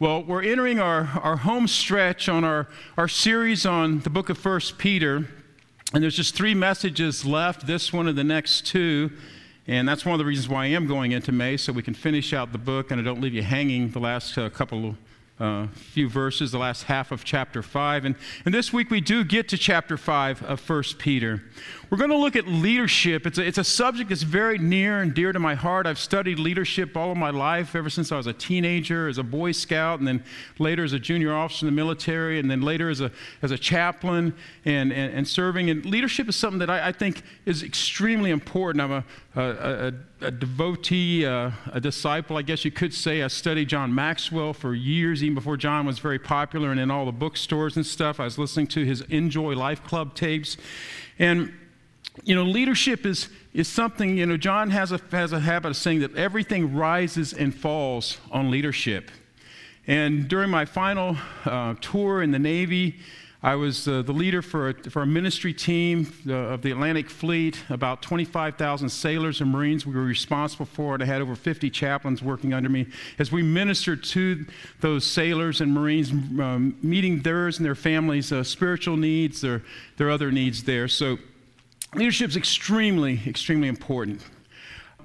Well, we're entering our, our home stretch on our, our series on the book of First Peter. And there's just three messages left this one and the next two. And that's one of the reasons why I am going into May, so we can finish out the book and I don't leave you hanging the last uh, couple uh, few verses, the last half of chapter 5. And, and this week we do get to chapter 5 of First Peter. We're going to look at leadership. It's a, it's a subject that's very near and dear to my heart. I've studied leadership all of my life, ever since I was a teenager, as a Boy Scout, and then later as a junior officer in the military, and then later as a, as a chaplain and, and, and serving. And leadership is something that I, I think is extremely important. I'm a, a, a, a devotee, uh, a disciple, I guess you could say. I studied John Maxwell for years, even before John was very popular and in all the bookstores and stuff. I was listening to his INJOY Life Club tapes. And you know, leadership is, is something, you know, John has a, has a habit of saying that everything rises and falls on leadership. And during my final uh, tour in the Navy, I was uh, the leader for a, for a ministry team uh, of the Atlantic Fleet, about 25,000 sailors and Marines we were responsible for it. I had over 50 chaplains working under me as we ministered to those sailors and Marines, um, meeting theirs and their families' uh, spiritual needs, their, their other needs there. So Leadership is extremely, extremely important.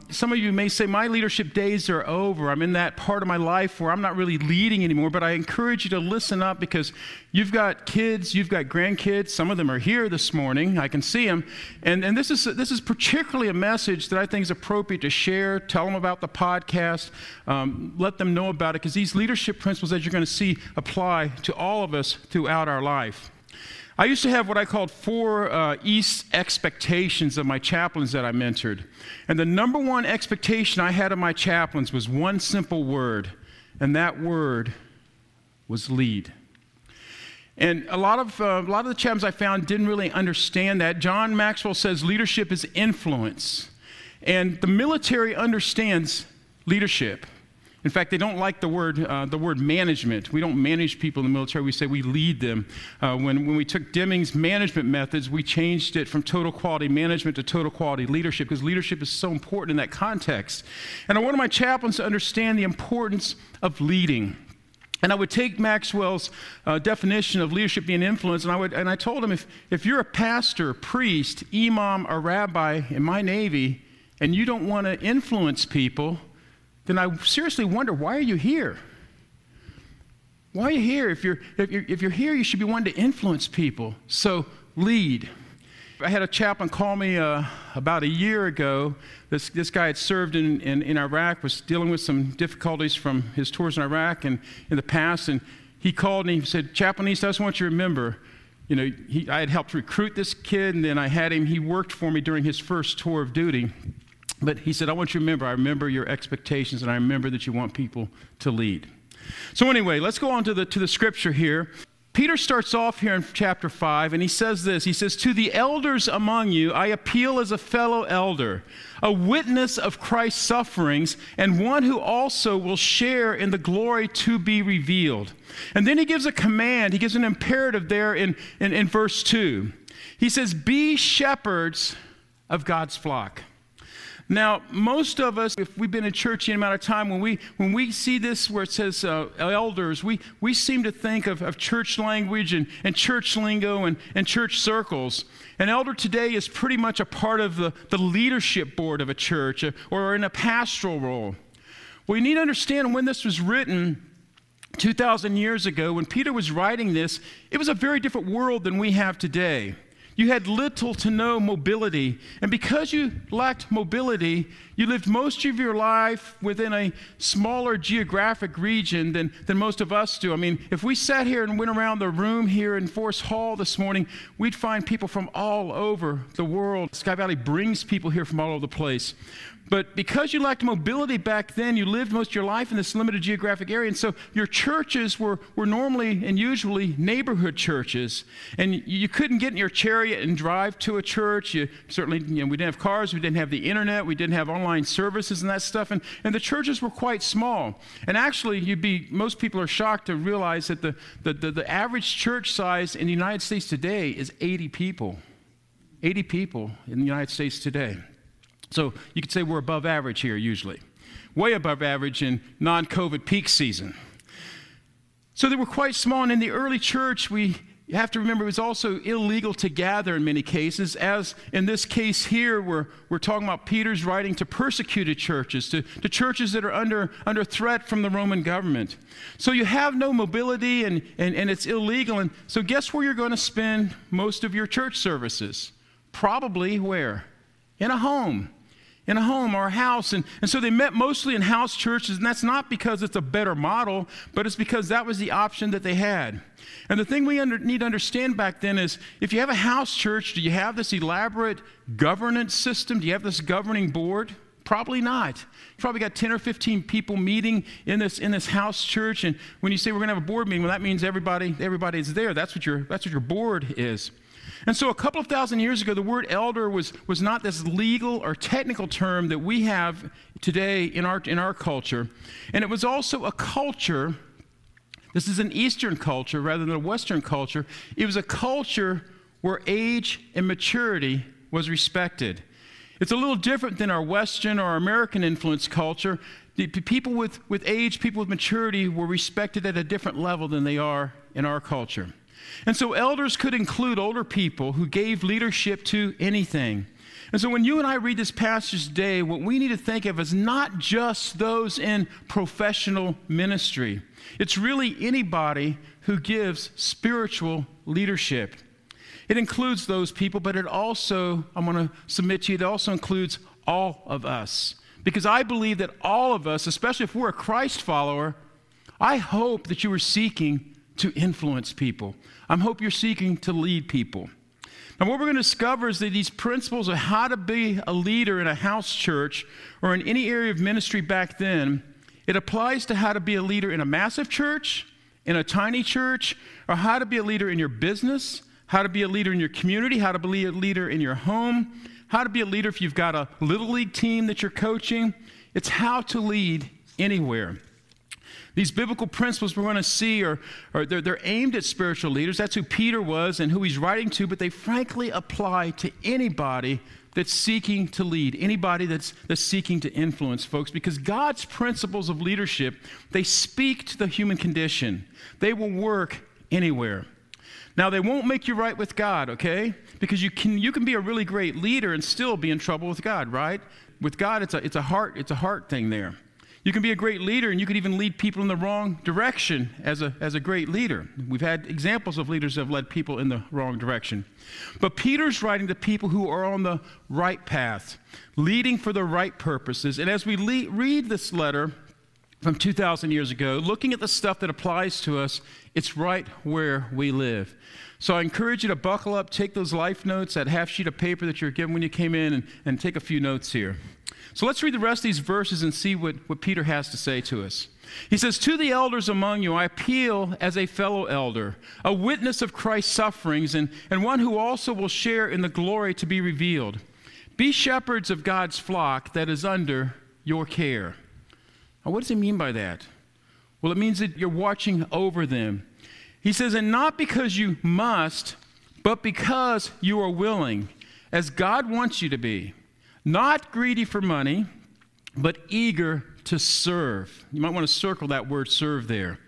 Some of you may say, My leadership days are over. I'm in that part of my life where I'm not really leading anymore. But I encourage you to listen up because you've got kids, you've got grandkids. Some of them are here this morning. I can see them. And, and this, is, this is particularly a message that I think is appropriate to share. Tell them about the podcast, um, let them know about it because these leadership principles that you're going to see apply to all of us throughout our life. I used to have what I called four uh, East expectations of my chaplains that I mentored. And the number one expectation I had of my chaplains was one simple word, and that word was lead. And a lot of, uh, a lot of the chaplains I found didn't really understand that. John Maxwell says leadership is influence. And the military understands leadership. In fact, they don't like the word, uh, the word management. We don't manage people in the military, we say we lead them. Uh, when, when we took Deming's management methods, we changed it from total quality management to total quality leadership because leadership is so important in that context. And I wanted my chaplains to understand the importance of leading. And I would take Maxwell's uh, definition of leadership being influence, and I, would, and I told him if, if you're a pastor, priest, imam, or rabbi in my Navy, and you don't want to influence people, then I seriously wonder why are you here? Why are you here? If you're, if you're, if you're here, you should be wanting to influence people. So lead. I had a chaplain call me uh, about a year ago. This, this guy had served in, in, in, Iraq, was dealing with some difficulties from his tours in Iraq and in the past. And he called and he said, Chaplain East, I just want you to remember, you know, he, I had helped recruit this kid, and then I had him, he worked for me during his first tour of duty. But he said, I want you to remember, I remember your expectations, and I remember that you want people to lead. So, anyway, let's go on to the, to the scripture here. Peter starts off here in chapter 5, and he says this He says, To the elders among you, I appeal as a fellow elder, a witness of Christ's sufferings, and one who also will share in the glory to be revealed. And then he gives a command, he gives an imperative there in, in, in verse 2. He says, Be shepherds of God's flock. Now, most of us, if we've been in church any amount of time, when we, when we see this where it says uh, elders, we, we seem to think of, of church language and, and church lingo and, and church circles. An elder today is pretty much a part of the, the leadership board of a church uh, or in a pastoral role. You need to understand when this was written, 2,000 years ago, when Peter was writing this, it was a very different world than we have today. You had little to no mobility. And because you lacked mobility, you lived most of your life within a smaller geographic region than, than most of us do. I mean, if we sat here and went around the room here in Forest Hall this morning, we'd find people from all over the world. Sky Valley brings people here from all over the place. But because you lacked mobility back then, you lived most of your life in this limited geographic area. And so your churches were, were normally and usually neighborhood churches. And you couldn't get in your chariot and drive to a church. You certainly, you know, we didn't have cars, we didn't have the internet, we didn't have online services and that stuff. And, and the churches were quite small. And actually, you'd be, most people are shocked to realize that the, the, the, the average church size in the United States today is 80 people. 80 people in the United States today. So you could say we're above average here usually, way above average in non COVID peak season. So they were quite small, and in the early church, we have to remember it was also illegal to gather in many cases, as in this case here, we're, we're talking about Peter's writing to persecuted churches, to, to churches that are under, under threat from the Roman government. So you have no mobility and, and, and it's illegal. And so, guess where you're going to spend most of your church services? Probably where? In a home in a home or a house. And, and so they met mostly in house churches, and that's not because it's a better model, but it's because that was the option that they had. And the thing we under, need to understand back then is if you have a house church, do you have this elaborate governance system? Do you have this governing board? Probably not. You probably got 10 or 15 people meeting in this, in this house church. And when you say we're going to have a board meeting, well, that means everybody, everybody's there. That's what, your, that's what your board is. And so, a couple of thousand years ago, the word elder was, was not this legal or technical term that we have today in our, in our culture. And it was also a culture, this is an Eastern culture rather than a Western culture. It was a culture where age and maturity was respected. It's a little different than our Western or American influence culture. The people with, with age, people with maturity were respected at a different level than they are in our culture. And so elders could include older people who gave leadership to anything. And so when you and I read this passage today, what we need to think of is not just those in professional ministry, it's really anybody who gives spiritual leadership. It includes those people, but it also, I'm going to submit to you, it also includes all of us. Because I believe that all of us, especially if we're a Christ follower, I hope that you are seeking to influence people. I hope you're seeking to lead people. Now, what we're going to discover is that these principles of how to be a leader in a house church or in any area of ministry back then, it applies to how to be a leader in a massive church, in a tiny church, or how to be a leader in your business, how to be a leader in your community, how to be a leader in your home, how to be a leader if you've got a little league team that you're coaching. It's how to lead anywhere. These biblical principles we're going to see are, are they're, they're aimed at spiritual leaders. That's who Peter was and who he's writing to, but they frankly apply to anybody that's seeking to lead, anybody that's, that's seeking to influence folks, because God's principles of leadership, they speak to the human condition. They will work anywhere. Now, they won't make you right with God, okay? Because you can, you can be a really great leader and still be in trouble with God, right? With God, it's a, it's a, heart, it's a heart thing there. You can be a great leader and you can even lead people in the wrong direction as a, as a great leader. We've had examples of leaders that have led people in the wrong direction. But Peter's writing to people who are on the right path, leading for the right purposes. And as we le- read this letter from 2,000 years ago, looking at the stuff that applies to us, it's right where we live. So I encourage you to buckle up, take those life notes, that half sheet of paper that you're given when you came in, and, and take a few notes here. So let's read the rest of these verses and see what, what Peter has to say to us. He says, To the elders among you, I appeal as a fellow elder, a witness of Christ's sufferings, and, and one who also will share in the glory to be revealed. Be shepherds of God's flock that is under your care. Now, what does he mean by that? Well, it means that you're watching over them. He says, And not because you must, but because you are willing, as God wants you to be not greedy for money, but eager to serve. You might want to circle that word serve there.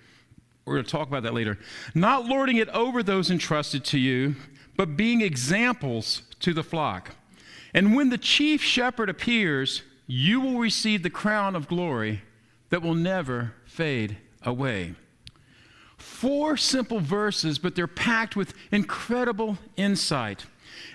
We're going to talk about that later. Not lording it over those entrusted to you, but being examples to the flock. And when the chief shepherd appears, you will receive the crown of glory that will never fade away. Four simple verses, but they're packed with incredible insight.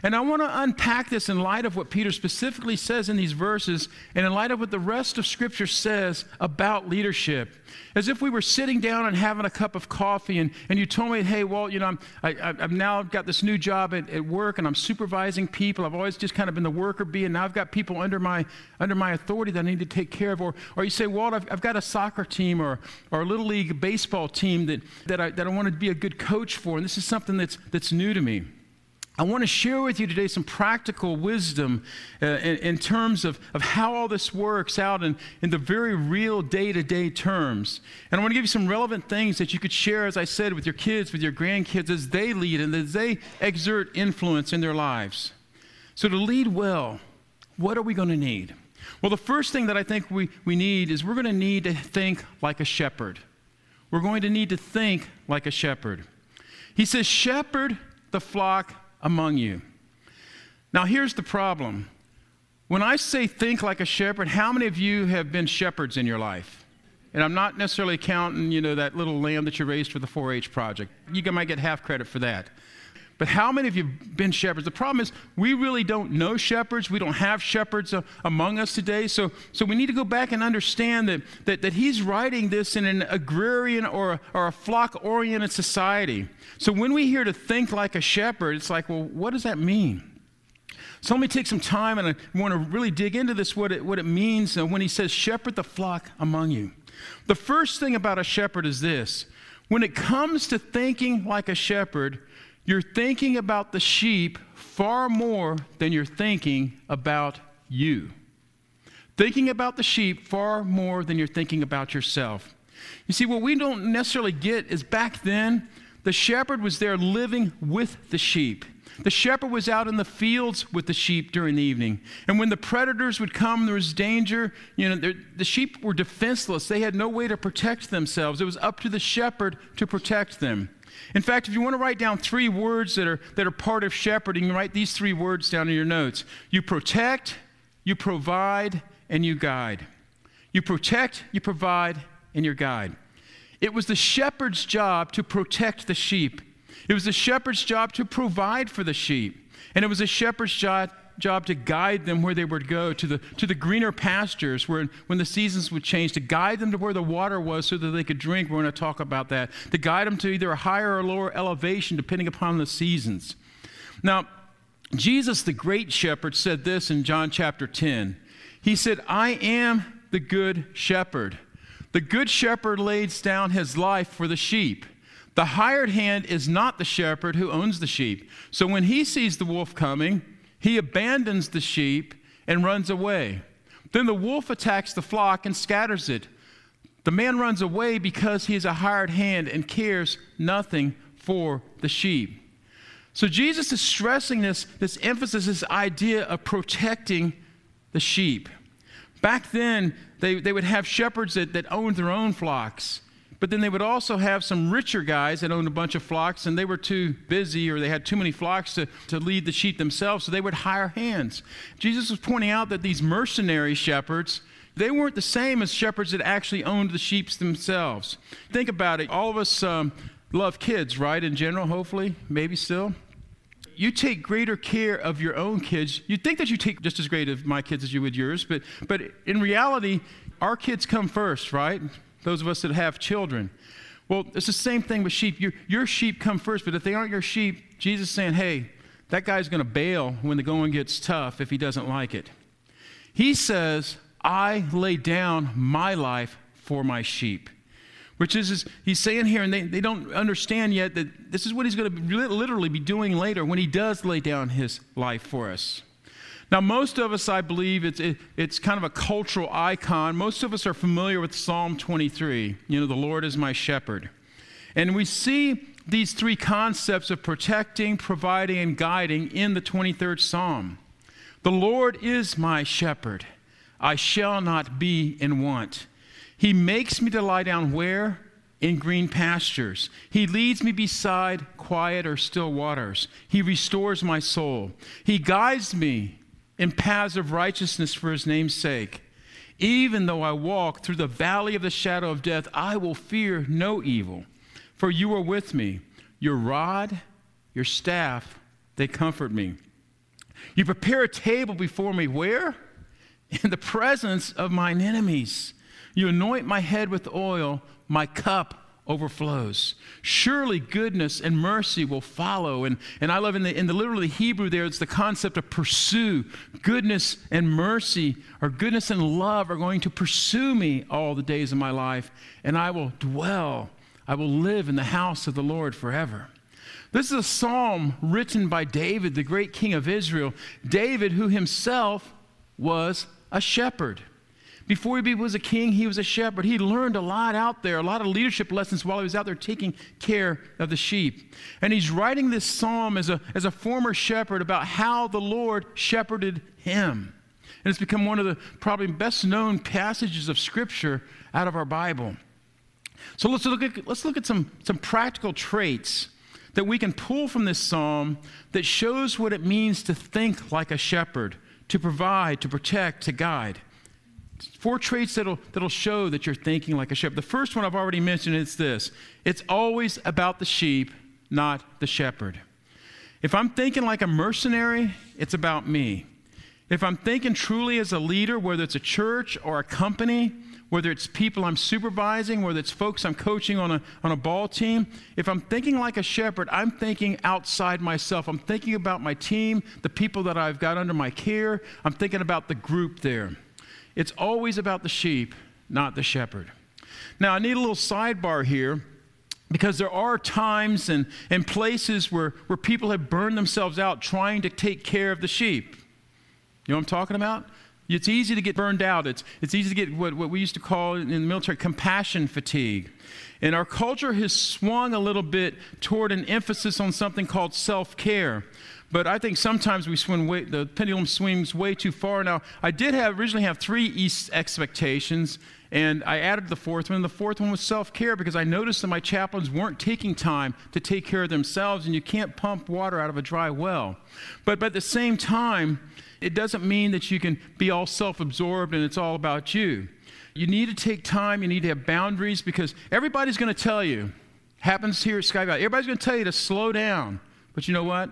And I want to unpack this in light of what Peter specifically says in these verses and in light of what the rest of Scripture says about leadership. As if we were sitting down and having a cup of coffee, and, and you told me, hey, Walt, you know, I'm, I, have now got this new job at, at work and I'm supervising people. I've always just kind of been the worker bee, and now I've got people under my, under my authority that I need to take care of. Or, or you say, Walt, I've, I've got a soccer team or, or a little league baseball team that, that, I, that I want to be a good coach for, and this is something that's, that's new to me. I want to share with you today some practical wisdom uh, in, in, terms of, of how all this works out in, in the very real day to day terms. And I want to give you some relevant things that you could share, as I said, with your kids, with your grandkids, as they lead and as they exert influence in their lives. So, to lead well, what are we going to need? Well, the first thing that I think we, we need is we're going to need to think like a shepherd. We're going to need to think like a shepherd. He says, Shepherd the flock among you. Now, here's the problem. When I say think like a shepherd, how many of you have been shepherds in your life? And I'm not necessarily counting, you know, that little lamb that you raised for the 4-H project. You might get half credit for that. But how many of you have been shepherds? The problem is we really don't know shepherds. We don't have shepherds uh, among us today. So, so we need to go back and understand that, that, that he's writing this in an agrarian or, or a flock-oriented society. So when we hear to think like a shepherd, it's like, well, what does that mean? So let me take some time and I want to really dig into this, what it, what it means uh, when he says, shepherd the flock among you. The first thing about a shepherd is this when it comes to thinking like a shepherd, you're thinking about the sheep far more than you're thinking about you. Thinking about the sheep far more than you're thinking about yourself. You see, what we don't necessarily get is back then, the shepherd was there living with the sheep. The shepherd was out in the fields with the sheep during the evening. And when the predators would come, there was danger. You know, the sheep were defenseless. They had no way to protect themselves. It was up to the shepherd to protect them. In fact, if you want to write down three words that are, that are part of shepherding, write these three words down in your notes you protect, you provide, and you guide. You protect, you provide, and you guide. It was the shepherd's job to protect the sheep. It was the shepherd's job to provide for the sheep. And it was the shepherd's job, job to guide them where they would go, to the, to the greener pastures where, when the seasons would change, to guide them to where the water was so that they could drink. We're going to talk about that. To guide them to either a higher or lower elevation depending upon the seasons. Now, Jesus, the great shepherd, said this in John chapter 10. He said, I am the good shepherd. The good shepherd lays down his life for the sheep. The hired hand is not the shepherd who owns the sheep. So when he sees the wolf coming, he abandons the sheep and runs away. Then the wolf attacks the flock and scatters it. The man runs away because he is a hired hand and cares nothing for the sheep. So Jesus is stressing this, this emphasis, this idea of protecting the sheep. Back then, they, they would have shepherds that, that owned their own flocks. But then they would also have some richer guys that owned a bunch of flocks, and they were too busy or they had too many flocks to, to lead the sheep themselves, so they would hire hands. Jesus was pointing out that these mercenary shepherds, they weren't the same as shepherds that actually owned the sheep themselves. Think about it. All of us um, love kids, right? In general, hopefully, maybe still you take greater care of your own kids. You think that you take just as great of my kids as you would yours, but, but in reality, our kids come first, right? Those of us that have children. Well, it's the same thing with sheep. Your, your sheep come first, but if they aren't your sheep, Jesus is saying, hey, that guy's going to bail when the going gets tough if he doesn't like it. He says, I lay down my life for my sheep. Which is, is he's saying here, and they, they don't understand yet that this is what he's going to literally be doing later when he does lay down his life for us. Now, most of us, I believe, it's, it, it's kind of a cultural icon. Most of us are familiar with Psalm 23. You know, the Lord is my shepherd. And we see these three concepts of protecting, providing, and guiding in the 23rd Psalm. The Lord is my shepherd. I shall not be in want. He makes me to lie down where? In green pastures. He leads me beside quiet or still waters. He restores my soul. He guides me in paths of righteousness for his name's sake. Even though I walk through the valley of the shadow of death, I will fear no evil, for you are with me. Your rod, your staff, they comfort me. You prepare a table before me where? In the presence of mine enemies. You anoint my head with oil, my cup overflows. Surely goodness and mercy will follow. And, and I love in the, in the literally Hebrew there, it's the concept of pursue. Goodness and mercy, or goodness and love, are going to pursue me all the days of my life, and I will dwell, I will live in the house of the Lord forever. This is a psalm written by David, the great king of Israel. David, who himself was a shepherd. Before he was a king, he was a shepherd. He learned a lot out there, a lot of leadership lessons while he was out there taking care of the sheep. And he's writing this psalm as a, as a former shepherd about how the Lord shepherded him. And it's become one of the probably best known passages of Scripture out of our Bible. So let's look at, let's look at some, some practical traits that we can pull from this psalm that shows what it means to think like a shepherd, to provide, to protect, to guide. Four traits that'll, that'll show that you're thinking like a shepherd. The first one I've already mentioned is this it's always about the sheep, not the shepherd. If I'm thinking like a mercenary, it's about me. If I'm thinking truly as a leader, whether it's a church or a company, whether it's people I'm supervising, whether it's folks I'm coaching on a, on a ball team, if I'm thinking like a shepherd, I'm thinking outside myself. I'm thinking about my team, the people that I've got under my care. I'm thinking about the group there. It's always about the sheep, not the shepherd. Now, I need a little sidebar here because there are times and, and places where, where people have burned themselves out trying to take care of the sheep. You know what I'm talking about? It's easy to get burned out. It's, it's easy to get what, what we used to call in the military compassion fatigue. And our culture has swung a little bit toward an emphasis on something called self care. But I think sometimes we swing way, the pendulum swings way too far. Now, I did have originally have three East expectations, and I added the fourth one. And the fourth one was self care because I noticed that my chaplains weren't taking time to take care of themselves, and you can't pump water out of a dry well. But, but at the same time, it doesn't mean that you can be all self absorbed and it's all about you. You need to take time, you need to have boundaries because everybody's going to tell you, happens here at Sky Valley, everybody's going to tell you to slow down. But you know what?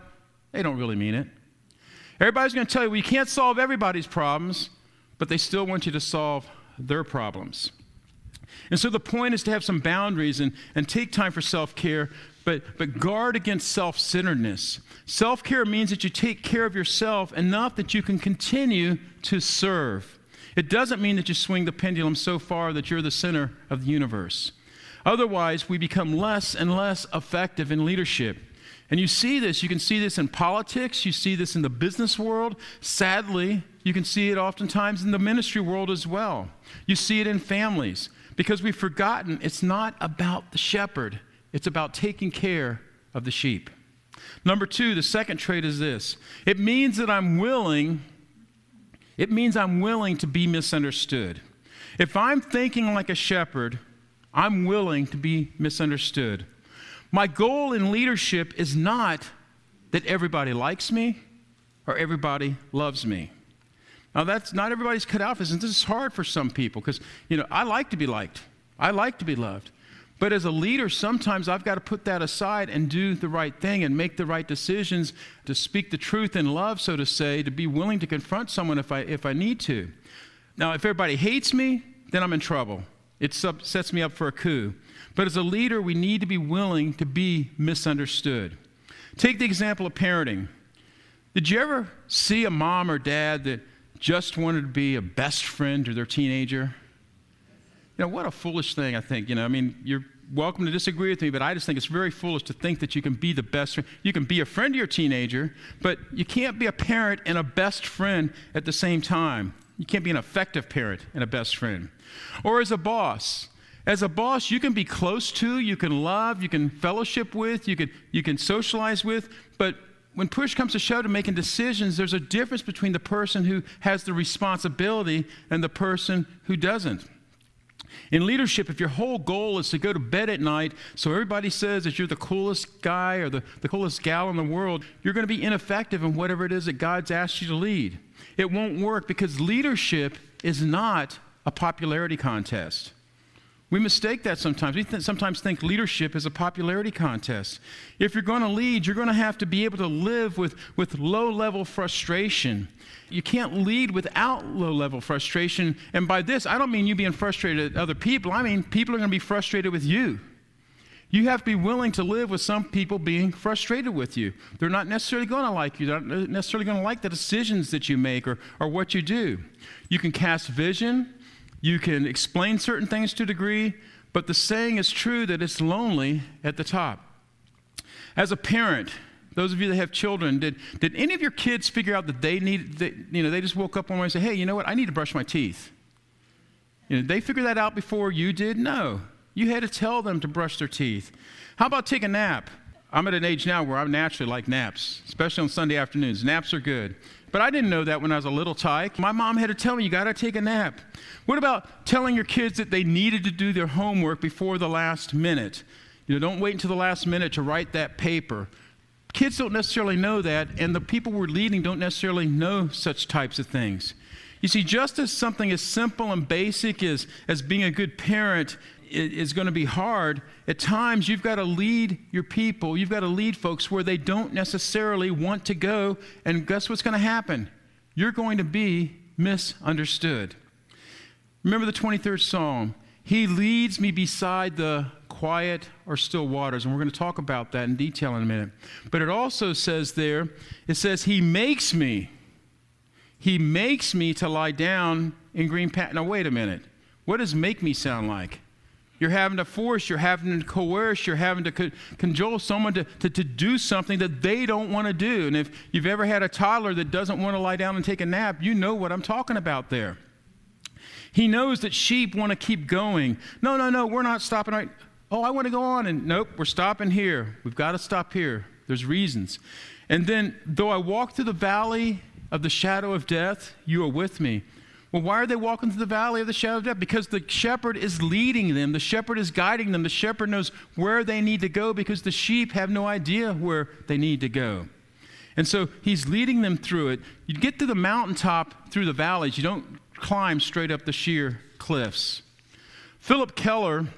They don't really mean it. Everybody's going to tell you, well, you can't solve everybody's problems, but they still want you to solve their problems. And so the point is to have some boundaries and, and take time for self care, but, but guard against self centeredness. Self care means that you take care of yourself enough that you can continue to serve. It doesn't mean that you swing the pendulum so far that you're the center of the universe. Otherwise, we become less and less effective in leadership. And you see this, you can see this in politics, you see this in the business world. Sadly, you can see it oftentimes in the ministry world as well. You see it in families because we've forgotten it's not about the shepherd, it's about taking care of the sheep. Number two, the second trait is this it means that I'm willing, it means I'm willing to be misunderstood. If I'm thinking like a shepherd, I'm willing to be misunderstood. My goal in leadership is not that everybody likes me or everybody loves me. Now, that's not everybody's cut out for this. And this is hard for some people because, you know, I like to be liked, I like to be loved. But as a leader, sometimes I've got to put that aside and do the right thing and make the right decisions to speak the truth in love, so to say, to be willing to confront someone if I, if I need to. Now, if everybody hates me, then I'm in trouble. It sets me up for a coup. But as a leader, we need to be willing to be misunderstood. Take the example of parenting. Did you ever see a mom or dad that just wanted to be a best friend to their teenager? You know, what a foolish thing, I think. You know, I mean, you're welcome to disagree with me, but I just think it's very foolish to think that you can be the best friend. You can be a friend to your teenager, but you can't be a parent and a best friend at the same time. You can't be an effective parent and a best friend. Or as a boss, as a boss, you can be close to, you can love, you can fellowship with, you can, you can socialize with, but when push comes to shove to making decisions, there's a difference between the person who has the responsibility and the person who doesn't. In leadership, if your whole goal is to go to bed at night so everybody says that you're the coolest guy or the, the coolest gal in the world, you're going to be ineffective in whatever it is that God's asked you to lead. It won't work because leadership is not a popularity contest. We mistake that sometimes. We th- sometimes think leadership is a popularity contest. If you're going to lead, you're going to have to be able to live with, with low level frustration. You can't lead without low level frustration. And by this, I don't mean you being frustrated at other people, I mean people are going to be frustrated with you. You have to be willing to live with some people being frustrated with you. They're not necessarily going to like you, they're not necessarily going to like the decisions that you make or, or what you do. You can cast vision, you can explain certain things to a degree, but the saying is true that it's lonely at the top. As a parent, those of you that have children, did, did any of your kids figure out that they need, that, you know, they just woke up one morning and say, hey, you know what, I need to brush my teeth? You know, they figure that out before you did? No. You had to tell them to brush their teeth. How about take a nap? I'm at an age now where I naturally like naps, especially on Sunday afternoons. Naps are good. But I didn't know that when I was a little tyke. My mom had to tell me, you got to take a nap. What about telling your kids that they needed to do their homework before the last minute? You know, don't wait until the last minute to write that paper. Kids don't necessarily know that, and the people we're leading don't necessarily know such types of things. You see, just as something as simple and basic as, as being a good parent is going to be hard, at times you've got to lead your people, you've got to lead folks where they don't necessarily want to go, and guess what's going to happen? You're going to be misunderstood. Remember the 23rd Psalm. He leads me beside the quiet or still waters, and we're going to talk about that in detail in a minute. But it also says there, it says, He makes me. He makes me to lie down in green pat. Now, wait a minute. What does make me sound like? You're having to force, you're having to coerce, you're having to co- cajole someone to, to, to do something that they don't want to do. And if you've ever had a toddler that doesn't want to lie down and take a nap, you know what I'm talking about there. He knows that sheep want to keep going. No, no, no, we're not stopping right. Oh, I want to go on. And nope, we're stopping here. We've got to stop here. There's reasons. And then, though I walk through the valley of the shadow of death, you are with me. Well, why are they walking through the valley of the shadow of death? Because the shepherd is leading them, the shepherd is guiding them, the shepherd knows where they need to go because the sheep have no idea where they need to go. And so he's leading them through it. You get to the mountaintop through the valleys, you don't climb straight up the sheer cliffs. Philip Keller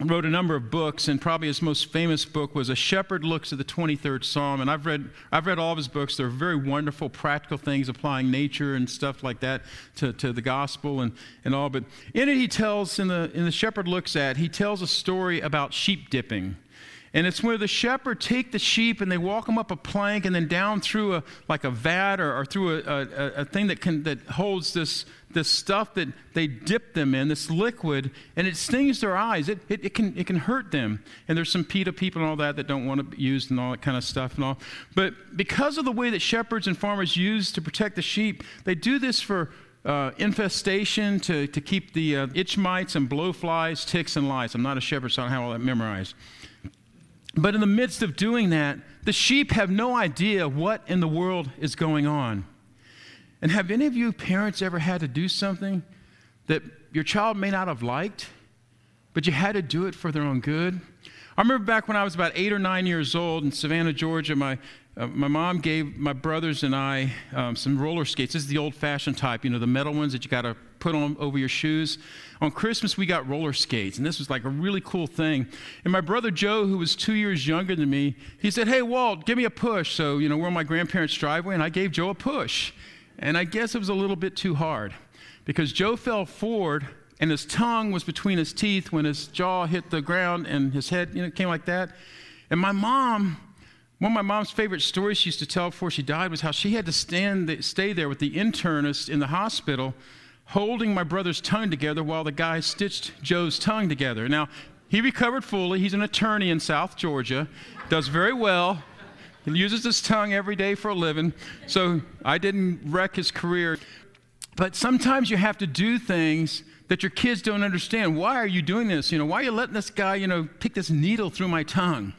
wrote a number of books, and probably his most famous book was A Shepherd Looks at the 23rd Psalm. And I've read, I've read all of his books. They're very wonderful, practical things, applying nature and stuff like that to, to the gospel and, and all. But in it, he tells, in the, in the Shepherd Looks at, he tells a story about sheep dipping. And it's where the shepherd take the sheep and they walk them up a plank and then down through a like a vat or, or through a, a, a, thing that can that holds this this stuff that they dip them in, this liquid, and it stings their eyes. It, it, it can it can hurt them. And there's some PETA people and all that that don't want to be used and all that kind of stuff and all. But because of the way that shepherds and farmers use to protect the sheep, they do this for uh, infestation to, to keep the uh, itch mites and blowflies, ticks, and lice. I'm not a shepherd, so I don't have all that memorized. But in the midst of doing that, the sheep have no idea what in the world is going on. And have any of you parents ever had to do something that your child may not have liked, but you had to do it for their own good? I remember back when I was about eight or nine years old in Savannah, Georgia, my, uh, my mom gave my brothers and I um, some roller skates. This is the old fashioned type, you know, the metal ones that you got to put on over your shoes. On Christmas, we got roller skates, and this was like a really cool thing. And my brother Joe, who was two years younger than me, he said, Hey, Walt, give me a push. So, you know, we're on my grandparents' driveway, and I gave Joe a push. And I guess it was a little bit too hard because Joe fell forward, and his tongue was between his teeth when his jaw hit the ground and his head, you know, came like that. And my mom, one of my mom's favorite stories she used to tell before she died was how she had to stand, stay there with the internist in the hospital holding my brother's tongue together while the guy stitched Joe's tongue together. Now, he recovered fully. He's an attorney in South Georgia, does very well. He uses his tongue every day for a living. So I didn't wreck his career. But sometimes you have to do things that your kids don't understand. Why are you doing this? You know, why are you letting this guy, you know, pick this needle through my tongue?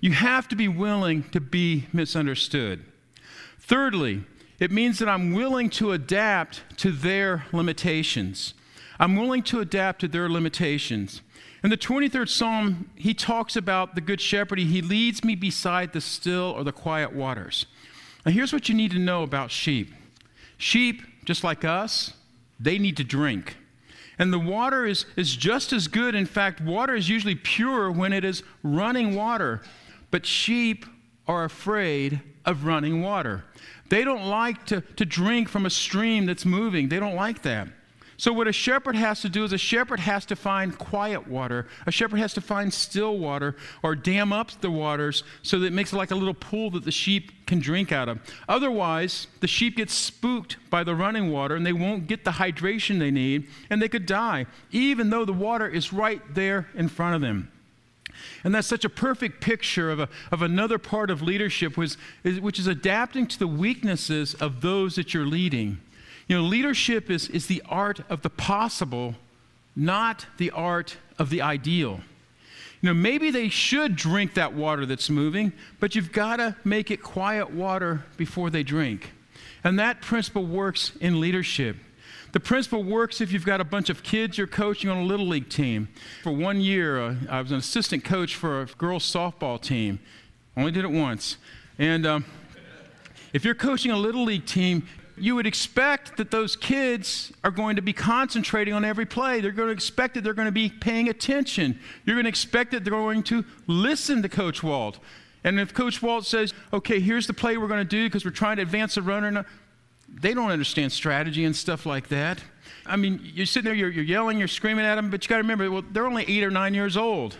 You have to be willing to be misunderstood. Thirdly, it means that I'm willing to adapt to their limitations. I'm willing to adapt to their limitations. In the 23rd Psalm, he talks about the Good Shepherd. He leads me beside the still or the quiet waters. Now, here's what you need to know about sheep sheep, just like us, they need to drink. And the water is, is just as good. In fact, water is usually pure when it is running water. But sheep are afraid of running water. They don't like to, to drink from a stream that's moving, they don't like that. So, what a shepherd has to do is a shepherd has to find quiet water. A shepherd has to find still water or dam up the waters so that it makes it like a little pool that the sheep can drink out of. Otherwise, the sheep get spooked by the running water and they won't get the hydration they need and they could die, even though the water is right there in front of them. And that's such a perfect picture of, a, of another part of leadership, which is, which is adapting to the weaknesses of those that you're leading. You know, leadership is, is the art of the possible, not the art of the ideal. You know, maybe they should drink that water that's moving, but you've got to make it quiet water before they drink. And that principle works in leadership. The principle works if you've got a bunch of kids you're coaching on a little league team. For one year, uh, I was an assistant coach for a girls' softball team. Only did it once. And um, if you're coaching a little league team, you would expect that those kids are going to be concentrating on every play. They're going to expect that they're going to be paying attention. You're going to expect that they're going to listen to Coach Walt. And if Coach Walt says, okay, here's the play we're going to do because we're trying to advance the runner, they don't understand strategy and stuff like that. I mean, you're sitting there, you're, you're yelling, you're screaming at them, but you got to remember, well, they're only eight or nine years old.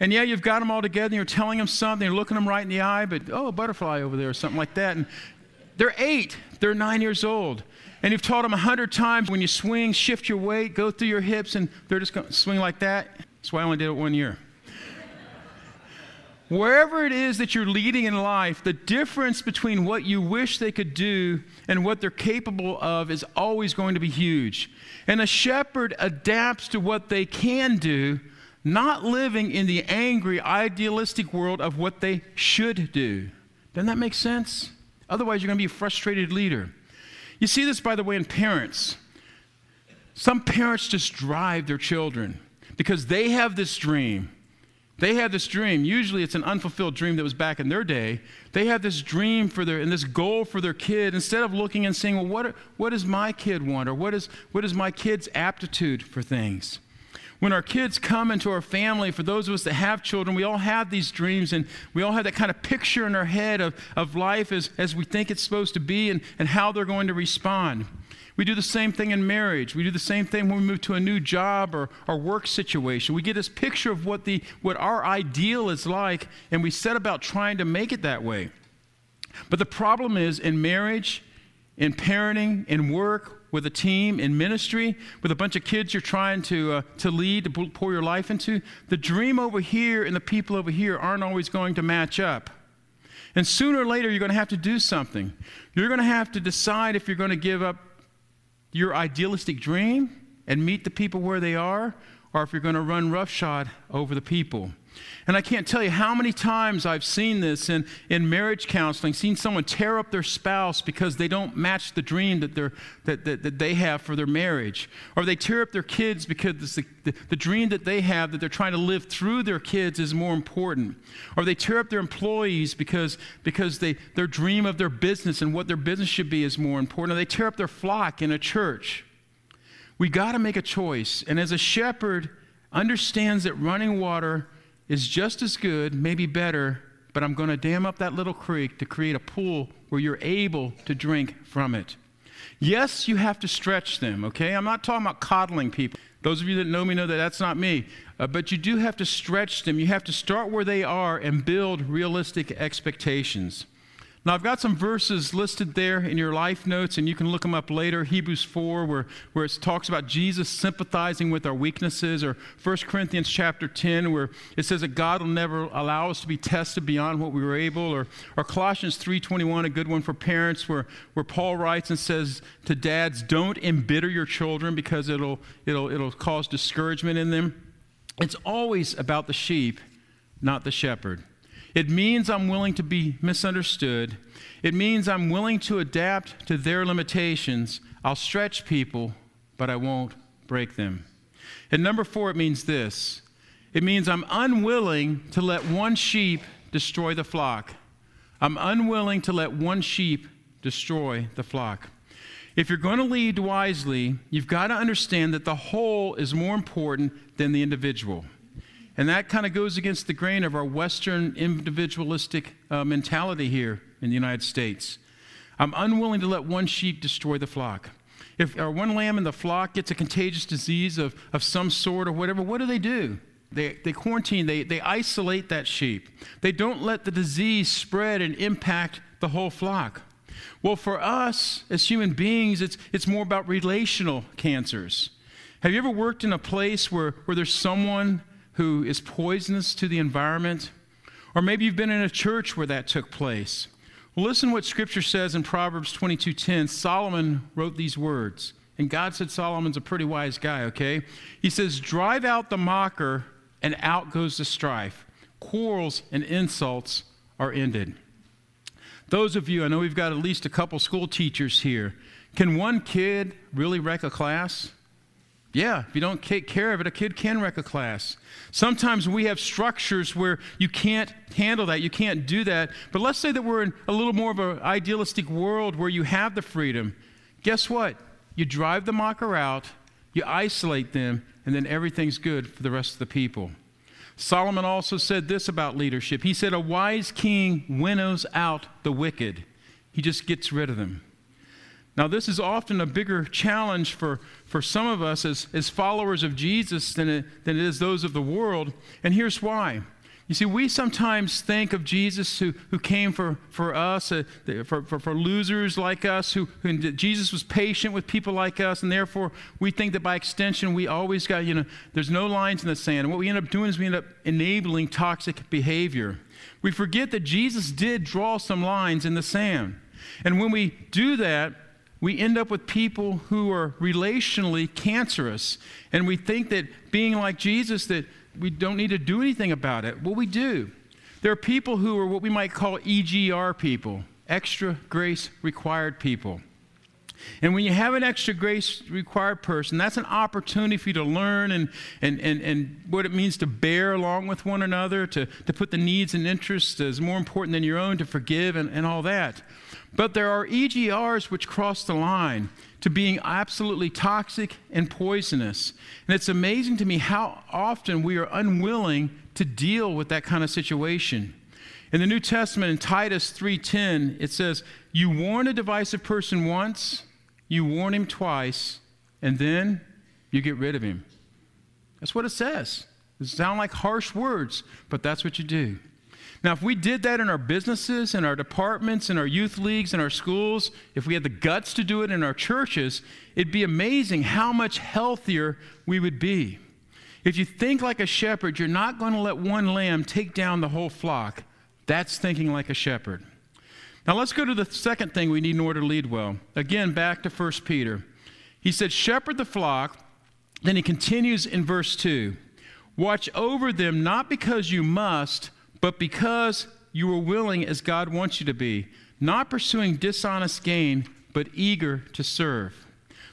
And yeah, you've got them all together, and you're telling them something, you're looking them right in the eye, but oh, a butterfly over there, or something like that. And they're eight, they're nine years old. And you've taught them a hundred times when you swing, shift your weight, go through your hips, and they're just going to swing like that. That's why I only did it one year. Wherever it is that you're leading in life, the difference between what you wish they could do and what they're capable of is always going to be huge. And a shepherd adapts to what they can do, not living in the angry, idealistic world of what they should do. Doesn't that make sense? Otherwise, you're going to be a frustrated leader. You see this, by the way, in parents. Some parents just drive their children because they have this dream they had this dream. Usually it's an unfulfilled dream that was back in their day. They had this dream for their and this goal for their kid. Instead of looking and saying, well, what, what does my kid want? Or what is, what is my kid's aptitude for things? When our kids come into our family, for those of us that have children, we all have these dreams and we all have that kind of picture in our head of, of life as, as we think it's supposed to be and, and how they're going to respond. We do the same thing in marriage. We do the same thing when we move to a new job or, or work situation. We get this picture of what, the, what our ideal is like, and we set about trying to make it that way. But the problem is in marriage, in parenting, in work, with a team, in ministry, with a bunch of kids you're trying to, uh, to lead, to pour your life into, the dream over here and the people over here aren't always going to match up. And sooner or later, you're going to have to do something. You're going to have to decide if you're going to give up your idealistic dream and meet the people where they are, or if you're going to run roughshod over the people. And I can't tell you how many times I've seen this in, in marriage counseling, seen someone tear up their spouse because they don't match the dream that, they're, that, that, that they have for their marriage. Or they tear up their kids because the, the, the dream that they have that they're trying to live through their kids is more important. Or they tear up their employees because, because they, their dream of their business and what their business should be is more important. Or they tear up their flock in a church. We got to make a choice. And as a shepherd understands that running water is just as good, maybe better, but I'm going to dam up that little creek to create a pool where you're able to drink from it. Yes, you have to stretch them, okay? I'm not talking about coddling people. Those of you that know me know that that's not me. Uh, but you do have to stretch them. You have to start where they are and build realistic expectations. Now, I've got some verses listed there in your life notes, and you can look them up later. Hebrews 4, where, where it talks about Jesus sympathizing with our weaknesses, or 1 Corinthians chapter 10, where it says that God will never allow us to be tested beyond what we were able, or, or Colossians 3.21, a good one for parents, where, where Paul writes and says to dads, don't embitter your children because it'll, it'll, it'll cause discouragement in them. It's always about the sheep, not the shepherd. It means I'm willing to be misunderstood. It means I'm willing to adapt to their limitations. I'll stretch people, but I won't break them. And number four, it means this it means I'm unwilling to let one sheep destroy the flock. I'm unwilling to let one sheep destroy the flock. If you're going to lead wisely, you've got to understand that the whole is more important than the individual. And that kind of goes against the grain of our Western individualistic uh, mentality here in the United States. I'm unwilling to let one sheep destroy the flock. If our one lamb in the flock gets a contagious disease of, of some sort or whatever, what do they do? They, they quarantine, they, they isolate that sheep. They don't let the disease spread and impact the whole flock. Well, for us as human beings, it's, it's more about relational cancers. Have you ever worked in a place where, where there's someone who is poisonous to the environment? Or maybe you've been in a church where that took place. Well, listen what scripture says in Proverbs 22:10. Solomon wrote these words. And God said Solomon's a pretty wise guy, okay? He says, "Drive out the mocker and out goes the strife. Quarrels and insults are ended." Those of you, I know we've got at least a couple school teachers here. Can one kid really wreck a class? Yeah, if you don't take care of it, a kid can wreck a class. Sometimes we have structures where you can't handle that, you can't do that. But let's say that we're in a little more of an idealistic world where you have the freedom. Guess what? You drive the mocker out, you isolate them, and then everything's good for the rest of the people. Solomon also said this about leadership. He said, A wise king winnows out the wicked, he just gets rid of them. Now, this is often a bigger challenge for, for some of us as, as followers of Jesus than it, than it is those of the world. And here's why. You see, we sometimes think of Jesus who, who came for, for us, uh, for, for, for, losers like us, who, who, Jesus was patient with people like us, and therefore we think that by extension we always got, you know, there's no lines in the sand. And what we end up doing is we end up enabling toxic behavior. We forget that Jesus did draw some lines in the sand. And when we do that, we end up with people who are relationally cancerous and we think that being like jesus that we don't need to do anything about it. Well we do. There are people who are what we might call egr people extra grace required people. And when you have an extra grace required person, that's an opportunity for you to learn and, and, and, and what it means to bear along with one another, to, to put the needs and interests as more important than your own, to forgive and, and all that. But there are EGRs which cross the line to being absolutely toxic and poisonous. And it's amazing to me how often we are unwilling to deal with that kind of situation. In the New Testament in Titus 3:10 it says, "You warn a divisive person once, you warn him twice, and then you get rid of him." That's what it says. It sound like harsh words, but that's what you do. Now, if we did that in our businesses, in our departments, in our youth leagues, in our schools, if we had the guts to do it in our churches, it'd be amazing how much healthier we would be. If you think like a shepherd, you're not going to let one lamb take down the whole flock. That's thinking like a shepherd. Now, let's go to the second thing we need in order to lead well. Again, back to 1 Peter. He said, Shepherd the flock. Then he continues in verse 2 Watch over them, not because you must but because you are willing as God wants you to be, not pursuing dishonest gain, but eager to serve.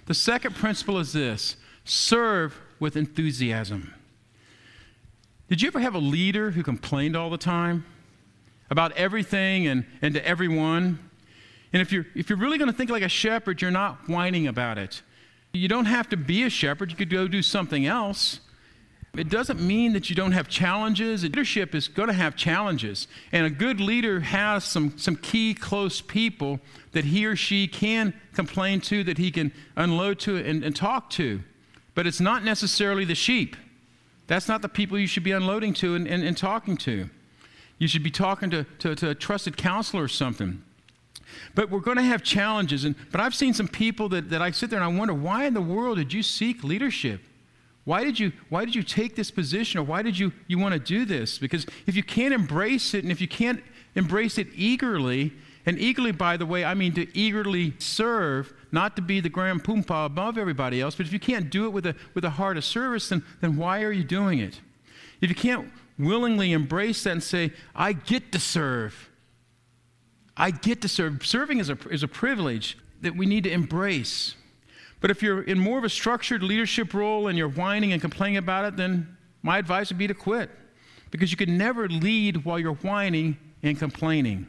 The second principle is this serve with enthusiasm. Did you ever have a leader who complained all the time about everything and, and to everyone? And if you're, if you're really going to think like a shepherd, you're not whining about it. You don't have to be a shepherd, you could go do something else. It doesn't mean that you don't have challenges. Leadership is going to have challenges. And a good leader has some, some key close people that he or she can complain to, that he can unload to and, and talk to. But it's not necessarily the sheep. That's not the people you should be unloading to and, and, and talking to. You should be talking to, to, to a trusted counselor or something. But we're going to have challenges. And, but I've seen some people that, that I sit there and I wonder, why in the world did you seek leadership? Why did you, why did you take this position or why did you, you want to do this? Because if you can't embrace it and if you can't embrace it eagerly, and eagerly, by the way, I mean to eagerly serve, not to be the grand poompa above everybody else, but if you can't do it with a, with a heart of service, then, then why are you doing it? If you can't willingly embrace that and say, I get to serve, I get to serve. Serving is a, is a privilege that we need to embrace. But if you're in more of a structured leadership role and you're whining and complaining about it, then my advice would be to quit. Because you can never lead while you're whining and complaining.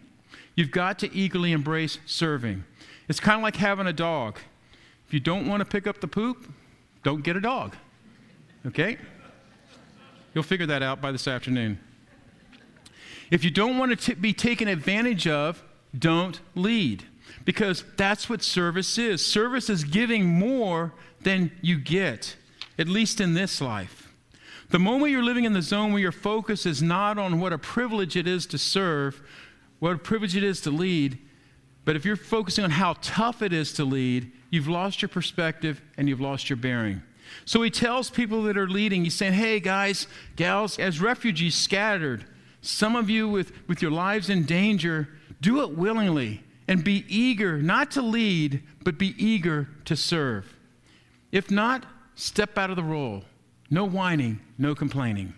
You've got to eagerly embrace serving. It's kind of like having a dog. If you don't want to pick up the poop, don't get a dog. Okay? You'll figure that out by this afternoon. If you don't want to t- be taken advantage of, don't lead. Because that's what service is. Service is giving more than you get, at least in this life. The moment you're living in the zone where your focus is not on what a privilege it is to serve, what a privilege it is to lead, but if you're focusing on how tough it is to lead, you've lost your perspective and you've lost your bearing. So he tells people that are leading, he's saying, hey, guys, gals, as refugees scattered, some of you with, with your lives in danger, do it willingly and be eager not to lead, but be eager to serve. If not, step out of the role. No whining, no complaining.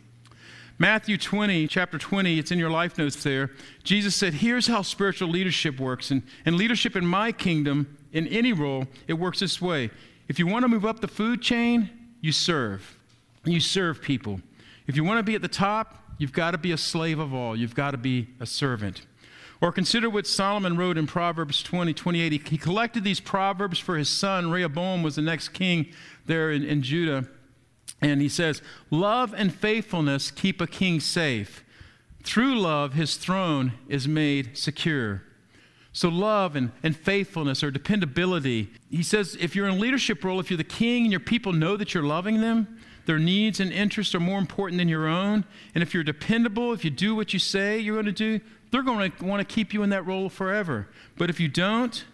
Matthew 20, chapter 20, it's in your life notes there. Jesus said, Here's how spiritual leadership works. And, and leadership in my kingdom, in any role, it works this way. If you want to move up the food chain, you serve. You serve people. If you want to be at the top, you've got to be a slave of all. You've got to be a servant. Or consider what Solomon wrote in Proverbs 20, 28. He, he collected these proverbs for his son. Rehoboam was the next king there in, in Judah. And he says, Love and faithfulness keep a king safe. Through love, his throne is made secure. So, love and, and faithfulness or dependability. He says, if you're in a leadership role, if you're the king and your people know that you're loving them, their needs and interests are more important than your own. And if you're dependable, if you do what you say you're going to do, they're going to want to keep you in that role forever. But if you don't,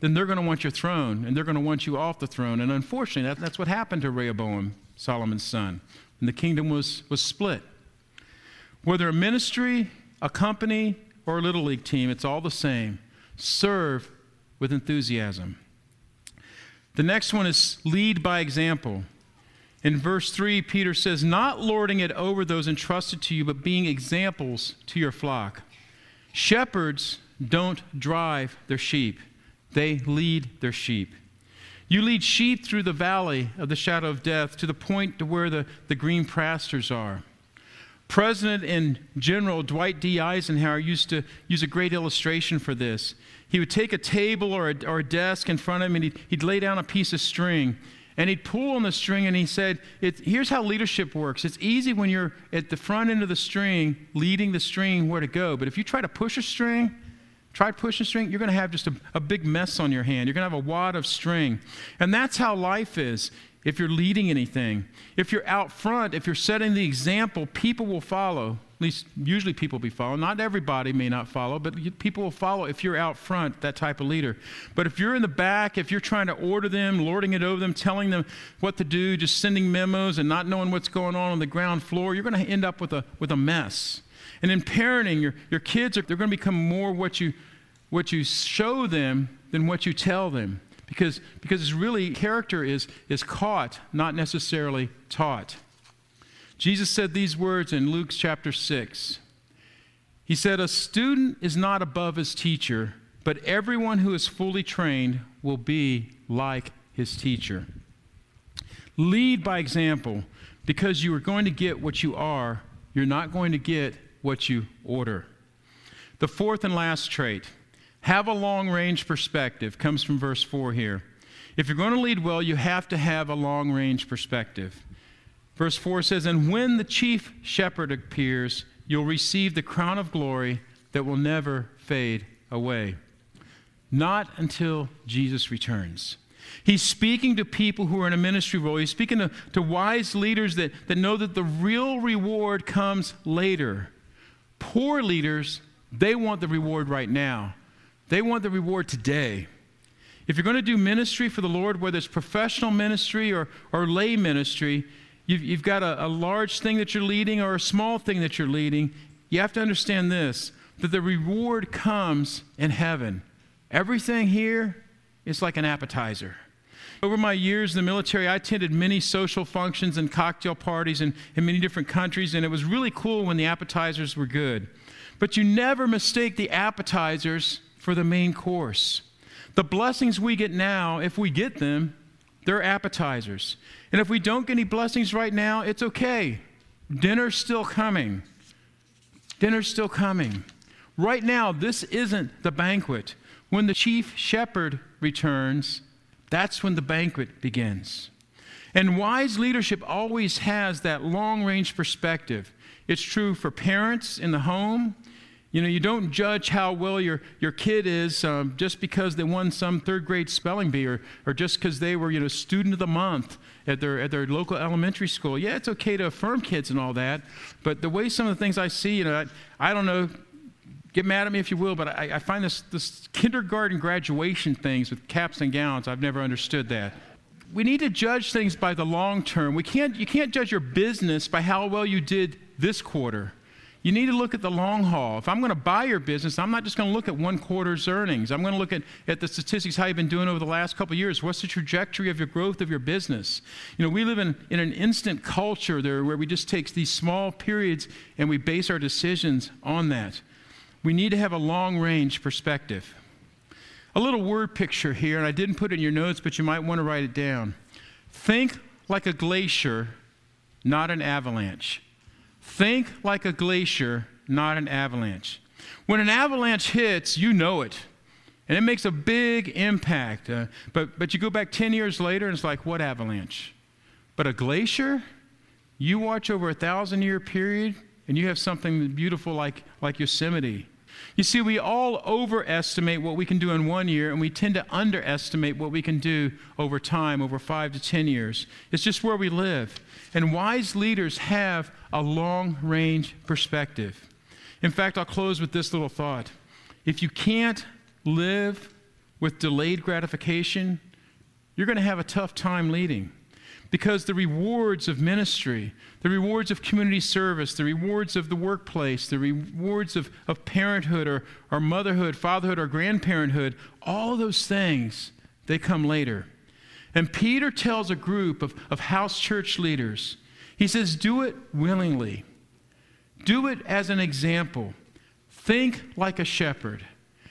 then they're going to want your throne and they're going to want you off the throne. And unfortunately, that, that's what happened to Rehoboam. Solomon's son. And the kingdom was, was split. Whether a ministry, a company, or a little league team, it's all the same. Serve with enthusiasm. The next one is lead by example. In verse 3, Peter says, Not lording it over those entrusted to you, but being examples to your flock. Shepherds don't drive their sheep, they lead their sheep. You lead sheep through the valley of the shadow of death to the point to where the, the green pastures are. President and General Dwight D. Eisenhower used to use a great illustration for this. He would take a table or a, or a desk in front of him and he'd, he'd lay down a piece of string and he'd pull on the string and he said, Here's how leadership works. It's easy when you're at the front end of the string, leading the string where to go. But if you try to push a string, Try pushing a string, you're going to have just a, a big mess on your hand. You're going to have a wad of string. And that's how life is if you're leading anything. If you're out front, if you're setting the example, people will follow. Least usually people be following. Not everybody may not follow, but people will follow if you're out front, that type of leader. But if you're in the back, if you're trying to order them, lording it over them, telling them what to do, just sending memos and not knowing what's going on on the ground floor, you're going to end up with a, with a mess. And in parenting, your, your kids are they're going to become more what you, what you show them than what you tell them. Because, because it's really character is, is caught, not necessarily taught. Jesus said these words in Luke chapter 6. He said, A student is not above his teacher, but everyone who is fully trained will be like his teacher. Lead by example, because you are going to get what you are, you're not going to get what you order. The fourth and last trait have a long range perspective comes from verse 4 here. If you're going to lead well, you have to have a long range perspective. Verse 4 says, And when the chief shepherd appears, you'll receive the crown of glory that will never fade away. Not until Jesus returns. He's speaking to people who are in a ministry role. He's speaking to, to wise leaders that, that know that the real reward comes later. Poor leaders, they want the reward right now, they want the reward today. If you're going to do ministry for the Lord, whether it's professional ministry or, or lay ministry, you've, you've got a, a large thing that you're leading or a small thing that you're leading, you have to understand this that the reward comes in heaven. Everything here is like an appetizer. Over my years in the military, I attended many social functions and cocktail parties in, in many different countries, and it was really cool when the appetizers were good. But you never mistake the appetizers for the main course. The blessings we get now, if we get them, they're appetizers. And if we don't get any blessings right now, it's okay. Dinner's still coming. Dinner's still coming. Right now, this isn't the banquet. When the chief shepherd returns, That's when the banquet begins. And wise leadership always has that long range perspective. It's true for parents in the home. You know, you don't judge how well your, your kid is um, just because they won some third grade spelling bee or, or just because they were, you know, student of the month at their, at their local elementary school. Yeah, it's okay to affirm kids and all that. But the way some of the things I see, you know, I, I don't know, get mad at me if you will, but I, I find this, this kindergarten graduation things with caps and gowns, I've never understood that we need to judge things by the long term. We can't, you can't judge your business by how well you did this quarter. You need to look at the long haul. If I'm going to buy your business, I'm not just going to look at one quarter's earnings. I'm going to look at, at the statistics, how you've been doing over the last couple of years. What's the trajectory of your growth of your business? You know, we live in, in an instant culture there where we just take these small periods and we base our decisions on that. We need to have a long range perspective. A little word picture here, and I didn't put it in your notes, but you might want to write it down. Think like a glacier, not an avalanche. Think like a glacier, not an avalanche. When an avalanche hits, you know it. And it makes a big impact. Uh, but, but you go back 10 years later, and it's like, what avalanche? But a glacier, you watch over a thousand year period, and you have something beautiful like, like Yosemite. You see, we all overestimate what we can do in one year, and we tend to underestimate what we can do over time, over five to 10 years. It's just where we live. And wise leaders have a long range perspective. In fact, I'll close with this little thought. If you can't live with delayed gratification, you're going to have a tough time leading. Because the rewards of ministry, the rewards of community service, the rewards of the workplace, the rewards of, of parenthood or, or motherhood, fatherhood, or grandparenthood, all those things, they come later. And Peter tells a group of, of house church leaders, he says, Do it willingly, do it as an example. Think like a shepherd.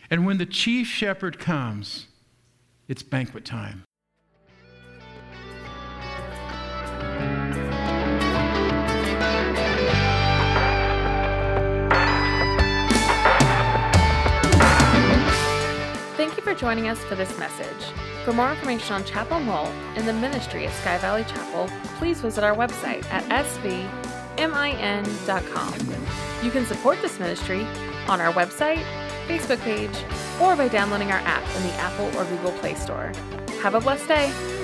And when the chief shepherd comes, it's banquet time. Joining us for this message. For more information on Chapel Mole and the ministry at Sky Valley Chapel, please visit our website at svmin.com. You can support this ministry on our website, Facebook page, or by downloading our app in the Apple or Google Play Store. Have a blessed day.